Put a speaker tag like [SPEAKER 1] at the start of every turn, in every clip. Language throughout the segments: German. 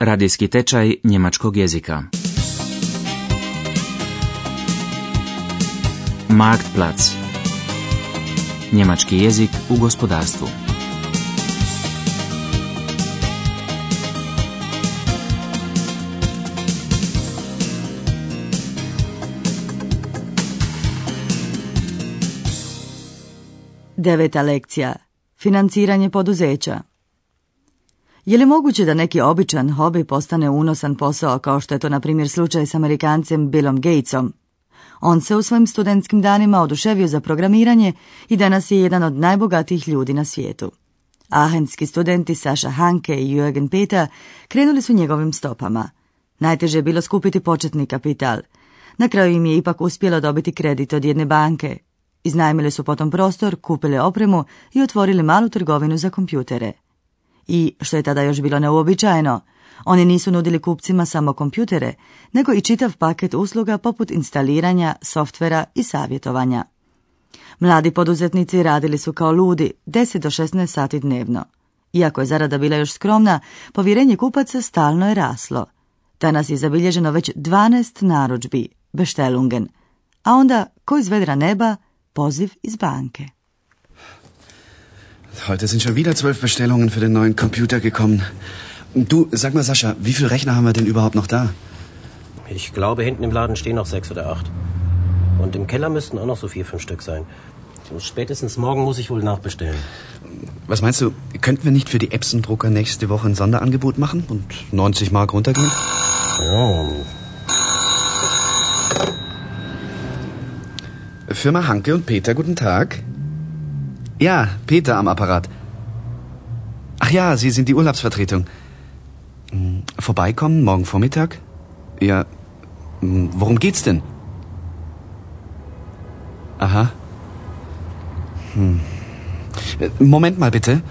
[SPEAKER 1] Radijski tečaj njemačkog jezika. Marktplatz. Njemački jezik u gospodarstvu.
[SPEAKER 2] Deveta lekcija. Financiranje poduzeća. Je li moguće da neki običan hobi postane unosan posao kao što je to na primjer slučaj s Amerikancem Billom Gatesom? On se u svojim studentskim danima oduševio za programiranje i danas je jedan od najbogatijih ljudi na svijetu. Ahenski studenti Saša Hanke i Jürgen Peter krenuli su njegovim stopama. Najteže je bilo skupiti početni kapital. Na kraju im je ipak uspjelo dobiti kredit od jedne banke. Iznajmili su potom prostor, kupili opremu i otvorili malu trgovinu za kompjutere. I, što je tada još bilo neuobičajeno, oni nisu nudili kupcima samo kompjutere, nego i čitav paket usluga poput instaliranja, softvera i savjetovanja. Mladi poduzetnici radili su kao ludi, 10 do 16 sati dnevno. Iako je zarada bila još skromna, povjerenje kupaca stalno je raslo. Danas je zabilježeno već 12 narudžbi, Bestellungen, a onda, ko iz vedra neba, poziv iz banke.
[SPEAKER 3] Heute sind schon wieder zwölf Bestellungen für den neuen Computer gekommen. Du, sag mal, Sascha, wie viele Rechner haben wir denn überhaupt noch da?
[SPEAKER 4] Ich glaube, hinten im Laden stehen noch sechs oder acht. Und im Keller müssten auch noch so vier, fünf Stück sein. Spätestens morgen muss ich wohl nachbestellen.
[SPEAKER 3] Was meinst du, könnten wir nicht für die Epson-Drucker nächste Woche ein Sonderangebot machen und 90 Mark runtergehen?
[SPEAKER 4] Ja,
[SPEAKER 3] Firma Hanke und Peter, guten Tag. Ja, Peter am Apparat. Ach ja, Sie sind die Urlaubsvertretung. Hm, Vorbeikommen morgen Vormittag? Ja. hm, Worum geht's denn? Aha. Hm. Moment mal bitte.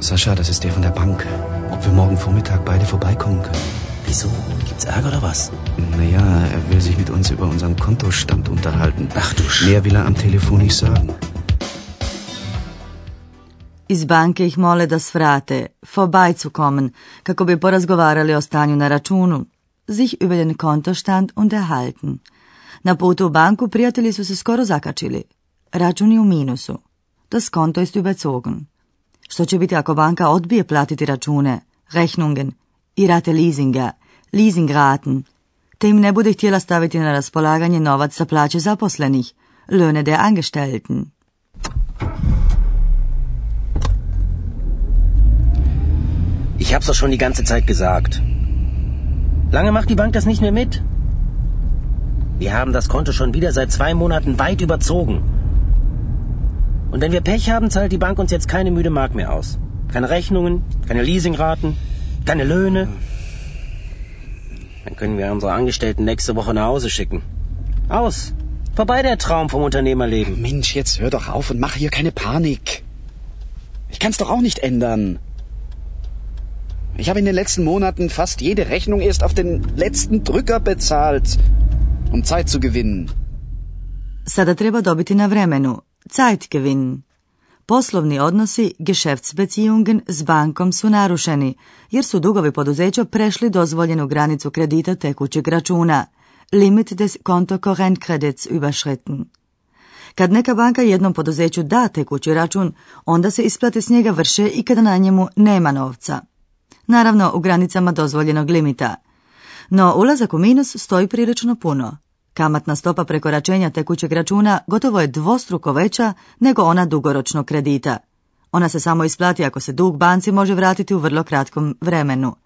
[SPEAKER 3] Sascha, das ist der von der Bank. Ob wir morgen Vormittag beide vorbeikommen können?
[SPEAKER 4] wieso? Gibt's Ärger oder was?
[SPEAKER 3] Naja, er will sich mit uns über unseren Kontostand unterhalten.
[SPEAKER 4] Ach du Sch...
[SPEAKER 3] Mehr will er am Telefon nicht sagen.
[SPEAKER 2] Iz banke ih mole da svrate, vorbeizukommen, kako bi porazgovarali o stanju na računu, sich über den Kontostand unterhalten. Na putu u banku prijatelji su se skoro zakačili. Račun je u minusu. Das Konto ist überzogen. Što će biti ako banka odbije platiti račune, Rechnungen, i rate leasinga, leasingraten, te im ne bude htjela staviti na raspolaganje novac za plaće zaposlenih, Löhne der Angestellten.
[SPEAKER 4] Ich hab's doch schon die ganze Zeit gesagt. Lange macht die Bank das nicht mehr mit. Wir haben das Konto schon wieder seit zwei Monaten weit überzogen. Und wenn wir Pech haben, zahlt die Bank uns jetzt keine müde Mark mehr aus. Keine Rechnungen, keine Leasingraten, keine Löhne. Dann können wir unsere Angestellten nächste Woche nach Hause schicken. Aus. Vorbei der Traum vom Unternehmerleben.
[SPEAKER 3] Mensch, jetzt hör doch auf und mach hier keine Panik. Ich kann's doch auch nicht ändern. Ich habe in den letzten Monaten fast jede Rechnung erst auf den letzten Drücker bezahlt, um Zeit zu gewinnen.
[SPEAKER 2] Sada treba dobiti na vremenu, Zeitgewinn. Poslovni odnosi, Geschäftsbeziehungen s bankom su narušeni, jer su dugovi poduzeća prešli dozvoljenu granicu kredita tekućeg računa, Limit des Kontokorrentkredits überschritten. Kad neka banka jednom poduzeću da tekući račun, onda se isplate s njega vrše i kada na njemu nema novca. Naravno, u granicama dozvoljenog limita. No, ulazak u minus stoji prilično puno. Kamatna stopa prekoračenja tekućeg računa gotovo je dvostruko veća nego ona dugoročnog kredita. Ona se samo isplati ako se dug banci može vratiti u vrlo kratkom vremenu.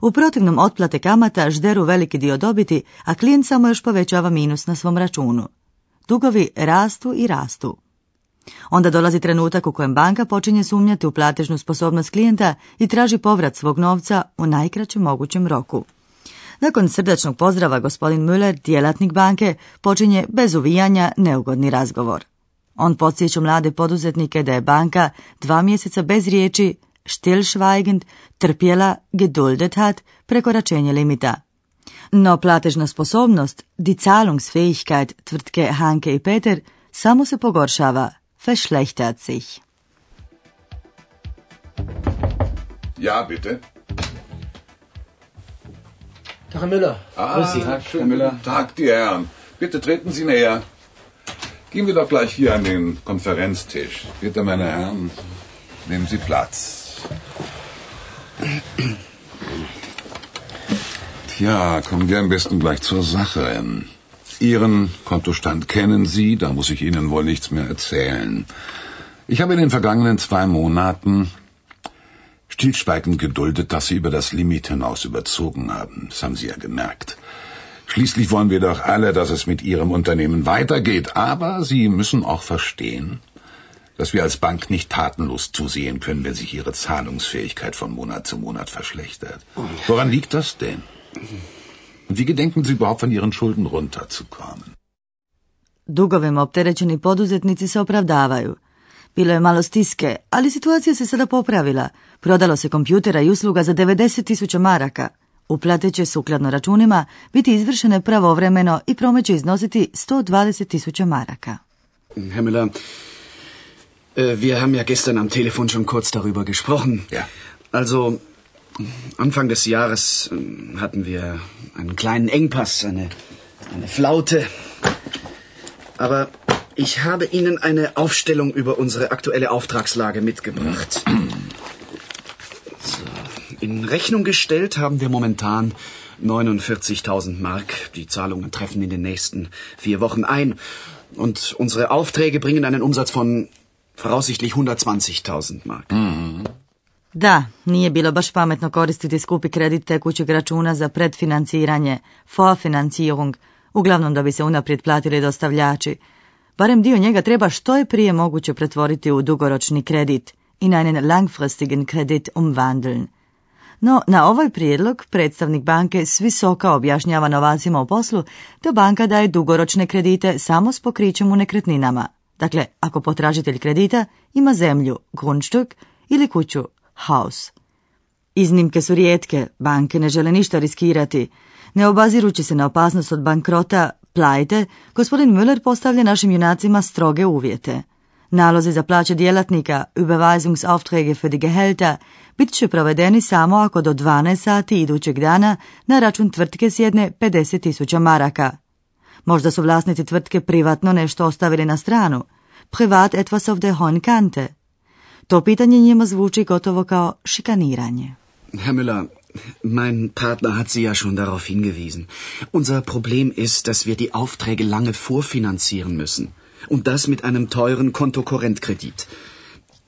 [SPEAKER 2] U protivnom otplate kamata žderu veliki dio dobiti, a klijent samo još povećava minus na svom računu. Dugovi rastu i rastu. Onda dolazi trenutak u kojem banka počinje sumnjati u platežnu sposobnost klijenta i traži povrat svog novca u najkraćem mogućem roku. Nakon srdačnog pozdrava gospodin Müller, djelatnik banke, počinje bez uvijanja neugodni razgovor. On podsjeća mlade poduzetnike da je banka dva mjeseca bez riječi, stillschweigend, trpjela, geduldet hat, prekoračenje limita. No platežna sposobnost, die Zahlungsfähigkeit tvrtke Hanke i Peter, samo se pogoršava, verschlechtert sich.
[SPEAKER 5] Ja, bitte.
[SPEAKER 4] Herr Müller.
[SPEAKER 5] Ah,
[SPEAKER 4] Grüß Sie.
[SPEAKER 5] Tag, Herr Müller. Tag, die Herren. Bitte treten Sie näher. Gehen wir doch gleich hier an den Konferenztisch. Bitte, meine Herren, nehmen Sie Platz. Tja, kommen wir am besten gleich zur Sache. Ihren Kontostand kennen Sie, da muss ich Ihnen wohl nichts mehr erzählen. Ich habe in den vergangenen zwei Monaten stillschweigend geduldet, dass Sie über das Limit hinaus überzogen haben. Das haben Sie ja gemerkt. Schließlich wollen wir doch alle, dass es mit Ihrem Unternehmen weitergeht. Aber Sie müssen auch verstehen, dass wir als Bank nicht tatenlos zusehen können, wenn sich Ihre Zahlungsfähigkeit von Monat zu Monat verschlechtert. Woran liegt das denn? Und wie gedenken Sie überhaupt von Ihren Schulden runterzukommen?
[SPEAKER 2] Dugovima opterećeni poduzetnici se opravdavaju. Bilo je malo stiske, ali situacija se sada popravila. Prodalo se kompjutera i usluga za 90.000 maraka. Uplate će sukladno računima biti izvršene pravovremeno i promet će iznositi 120.000 maraka.
[SPEAKER 3] Herr Müller, äh, wir haben ja gestern am Telefon schon kurz darüber gesprochen.
[SPEAKER 5] Ja.
[SPEAKER 3] Also, Anfang des Jahres ähm, hatten wir einen kleinen Engpass, eine, eine Flaute. Aber ich habe Ihnen eine Aufstellung über unsere aktuelle Auftragslage mitgebracht. So. In Rechnung gestellt haben wir momentan 49.000 Mark. Die Zahlungen treffen in den nächsten vier Wochen ein. Und unsere Aufträge bringen einen Umsatz von voraussichtlich 120.000 Mark.
[SPEAKER 2] Da, nije bilo baš pametno koristiti skupi kredit tekućeg računa za predfinanciranje, vorfinancierung, uglavnom da bi se unaprijed platili dostavljači. Barem dio njega treba što je prije moguće pretvoriti u dugoročni kredit, in einen langfristigen Kredit umwandeln. No, na ovaj prijedlog predstavnik banke s visoka objašnjava novacima u poslu da banka daje dugoročne kredite samo s pokrićem u nekretninama. Dakle, ako potražitelj kredita ima zemlju, Grundstück, ili kuću, Haus. Iznimke su rijetke, banke ne žele ništa riskirati. Ne obazirući se na opasnost od bankrota, plajte, gospodin Müller postavlja našim junacima stroge uvjete. Nalozi za plaće djelatnika, Überweisungsaufträge für die Gehälter, bit će provedeni samo ako do 12 sati idućeg dana na račun tvrtke sjedne 50.000 maraka. Možda su vlasnici tvrtke privatno nešto ostavili na stranu. Privat etwas auf der hohen Kante. To pitanje njima zvuči gotovo kao šikaniranje.
[SPEAKER 3] Herr Müller, mein Partner hat Sie ja schon darauf hingewiesen. Unser Problem ist, dass wir die Aufträge lange vorfinanzieren müssen. Und das mit einem teuren Kontokorrentkredit.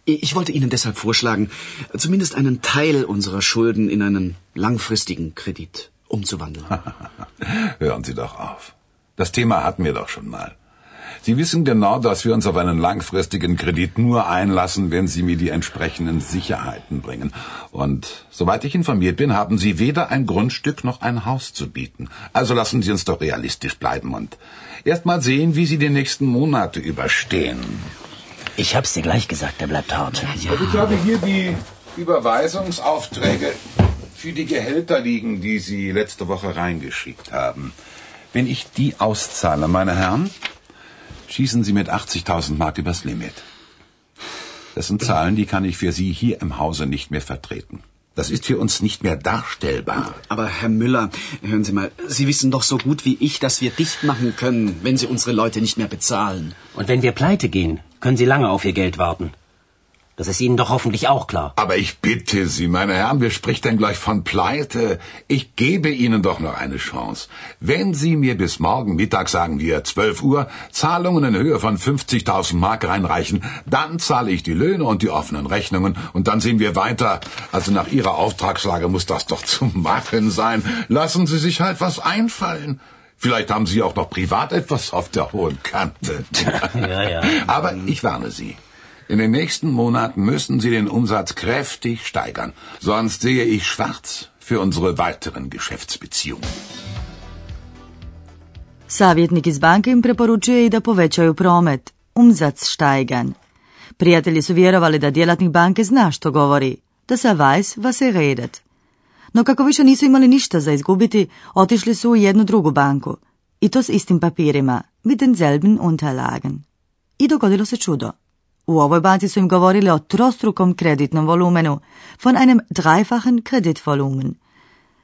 [SPEAKER 3] Ich wollte Ihnen deshalb vorschlagen, zumindest einen Teil unserer Schulden in einen langfristigen Kredit umzuwandeln.
[SPEAKER 5] Hören Sie doch auf. Das Thema hatten wir doch schon mal. Sie wissen genau, dass wir uns auf einen langfristigen Kredit nur einlassen, wenn Sie mir die entsprechenden Sicherheiten bringen. Und soweit ich informiert bin, haben Sie weder ein Grundstück noch ein Haus zu bieten. Also lassen Sie uns doch realistisch bleiben und erst mal sehen, wie Sie die nächsten Monate überstehen.
[SPEAKER 4] Ich hab's dir gleich gesagt, der bleibt hart.
[SPEAKER 5] Und ich habe hier die Überweisungsaufträge für die Gehälter liegen, die Sie letzte Woche reingeschickt haben. Wenn ich die auszahle, meine Herren, schießen Sie mit 80.000 Mark übers Limit. Das sind Zahlen, die kann ich für Sie hier im Hause nicht mehr vertreten. Das ist für uns nicht mehr darstellbar.
[SPEAKER 3] Aber Herr Müller, hören Sie mal, Sie wissen doch so gut wie ich, dass wir dicht machen können, wenn Sie unsere Leute nicht mehr bezahlen.
[SPEAKER 4] Und wenn wir pleite gehen, können Sie lange auf Ihr Geld warten. Das ist Ihnen doch hoffentlich auch klar.
[SPEAKER 5] Aber ich bitte Sie, meine Herren, wer spricht denn gleich von Pleite? Ich gebe Ihnen doch noch eine Chance. Wenn Sie mir bis morgen Mittag, sagen wir 12 Uhr, Zahlungen in Höhe von 50.000 Mark reinreichen, dann zahle ich die Löhne und die offenen Rechnungen und dann sehen wir weiter. Also nach Ihrer Auftragslage muss das doch zu machen sein. Lassen Sie sich halt was einfallen. Vielleicht haben Sie auch noch privat etwas auf der hohen Kante.
[SPEAKER 4] Ja, ja.
[SPEAKER 5] Aber ich warne Sie. In den nächsten Monaten müssen Sie den Umsatz kräftig steigern, sonst sehe ich schwarz für unsere weiteren Geschäftsbeziehungen.
[SPEAKER 2] Savjetnik iz banke im preporučuje i da povećaju promet, umzac steigern. Prijatelji su vjerovali da djelatnik banke zna što govori, da se weiß, was er redet. No kako više nisu imali ništa za izgubiti, otišli su u jednu drugu banku. I to s istim papirima, mit denselben Unterlagen. I dogodilo se čudo. U ovoj banci su im govorili o trostrukom kreditnom volumenu, von einem dreifachen Kreditvolumen.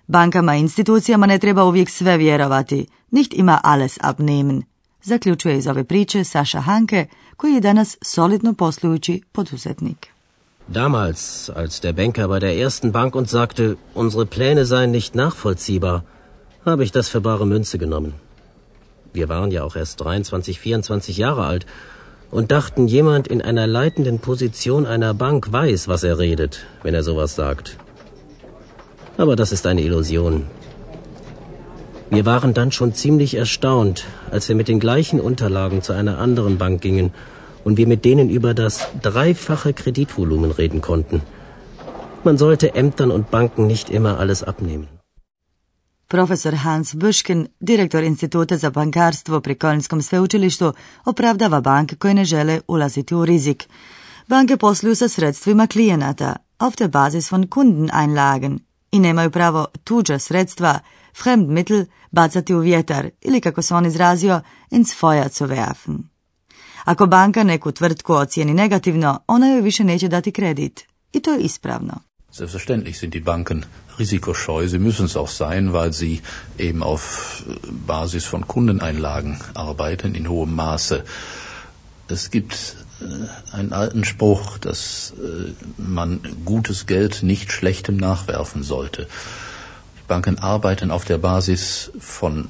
[SPEAKER 2] Bankama i institucijama ne treba uvijek sve vjerovati, nicht ima alles abnehmen, zaključuje iz ove priče Saša Hanke, koji je danas solidno poslujući poduzetnik.
[SPEAKER 4] Damals, als der Banker bei der ersten Bank uns sagte, unsere Pläne seien nicht nachvollziehbar, habe ich das für bare Münze genommen. Wir waren ja auch erst 23, 24 Jahre alt und dachten, jemand in einer leitenden Position einer Bank weiß, was er redet, wenn er sowas sagt. Aber das ist eine Illusion. Wir waren dann schon ziemlich erstaunt, als wir mit den gleichen Unterlagen zu einer anderen Bank gingen und wir mit denen über das dreifache Kreditvolumen reden konnten. Man sollte Ämtern und Banken nicht immer alles abnehmen.
[SPEAKER 2] Profesor Hans Buškin, direktor Instituta za bankarstvo pri Kölnskom sveučilištu, opravdava banke koje ne žele ulaziti u rizik. Banke posluju sa sredstvima klijenata, auf der Basis von Kundeneinlagen, i nemaju pravo tuđa sredstva, Fremdmittel, bacati u vjetar ili, kako se on izrazio, ins Feuer zu werfen. Ako banka neku tvrtku ocijeni negativno, ona joj više neće dati kredit. I to je ispravno.
[SPEAKER 6] Selbstverständlich sind die Banken risikoscheu. Sie müssen es auch sein, weil sie eben auf Basis von Kundeneinlagen arbeiten in hohem Maße. Es gibt äh, einen alten Spruch, dass äh, man gutes Geld nicht schlechtem nachwerfen sollte. Banken arbeiten auf der Basis von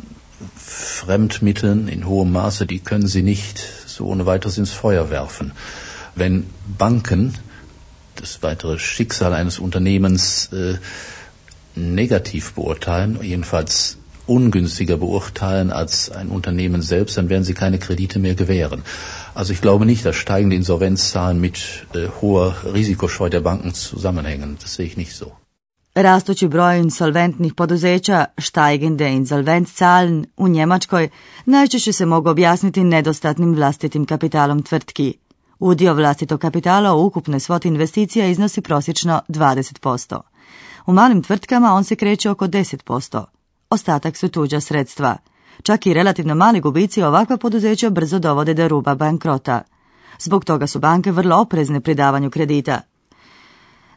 [SPEAKER 6] Fremdmitteln in hohem Maße, die können sie nicht so ohne weiteres ins Feuer werfen. Wenn Banken das weitere Schicksal eines Unternehmens äh, negativ beurteilen, jedenfalls ungünstiger beurteilen als ein Unternehmen selbst, dann werden sie keine Kredite mehr gewähren. Also ich glaube nicht, dass steigende Insolvenzzahlen mit äh, hoher Risikoscheu der Banken zusammenhängen. Das sehe ich nicht so.
[SPEAKER 2] Rastući broj insolventnih poduzeća, steigende Insolvenzzahlen u Njemačkoj, najčešće se mogu objasniti nedostatnim vlastitim kapitalom tvrtki. Udio vlastitog kapitala u ukupnoj svoti investicija iznosi prosječno 20%. U malim tvrtkama on se kreće oko 10%. Ostatak su tuđa sredstva. Čak i relativno mali gubici ovakva poduzeća brzo dovode do ruba bankrota. Zbog toga su banke vrlo oprezne pri davanju kredita.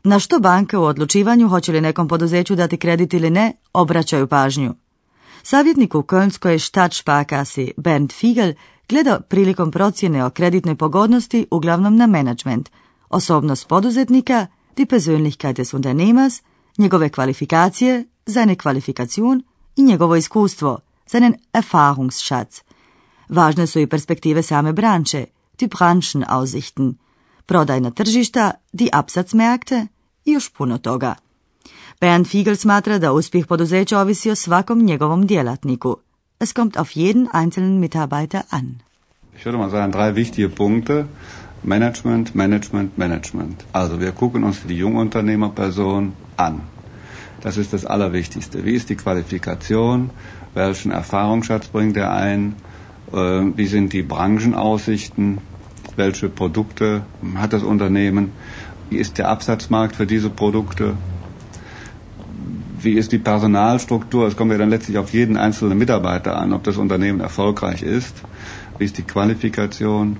[SPEAKER 2] Na što banke u odlučivanju hoće li nekom poduzeću dati kredit ili ne, obraćaju pažnju. Savjetnik u Kölnskoj Stadtsparkasi Bernd Fiegel gleda prilikom procjene o kreditnoj pogodnosti uglavnom na management, osobnost poduzetnika, die Persönlichkeit des Unternehmers, njegove kvalifikacije, seine Qualifikation i njegovo iskustvo, seinen Erfahrungsschatz. Važne su i perspektive same branče, die Branchenaussichten, prodajna tržišta, die Absatzmärkte i još puno toga. Bernd Fiegel smatra da uspjeh poduzeća ovisi o svakom njegovom djelatniku. Es kommt auf jeden einzelnen Mitarbeiter an.
[SPEAKER 7] Ich würde mal sagen, drei wichtige Punkte. Management, Management, Management. Also wir gucken uns die Jungunternehmerperson an. Das ist das Allerwichtigste. Wie ist die Qualifikation? Welchen Erfahrungsschatz bringt er ein? Äh, wie sind die Branchenaussichten? Welche Produkte hat das Unternehmen? Wie ist der Absatzmarkt für diese Produkte? Wie ist die Personalstruktur? Es kommt ja dann letztlich auf jeden einzelnen Mitarbeiter an, ob das Unternehmen erfolgreich ist. Wie ist die Qualifikation?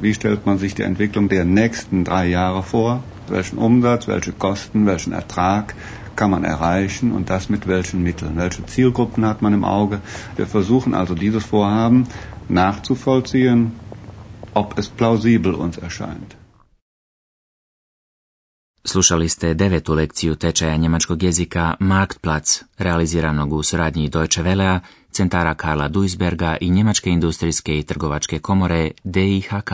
[SPEAKER 7] Wie stellt man sich die Entwicklung der nächsten drei Jahre vor? Welchen Umsatz, welche Kosten, welchen Ertrag kann man erreichen und das mit welchen Mitteln? Welche Zielgruppen hat man im Auge? Wir versuchen also dieses Vorhaben nachzuvollziehen, ob es plausibel uns erscheint.
[SPEAKER 1] Slušali ste devetu lekciju tečaja njemačkog jezika Marktplatz, realiziranog u suradnji Deutsche Velea, centara Karla Duisberga i Njemačke industrijske i trgovačke komore DIHK.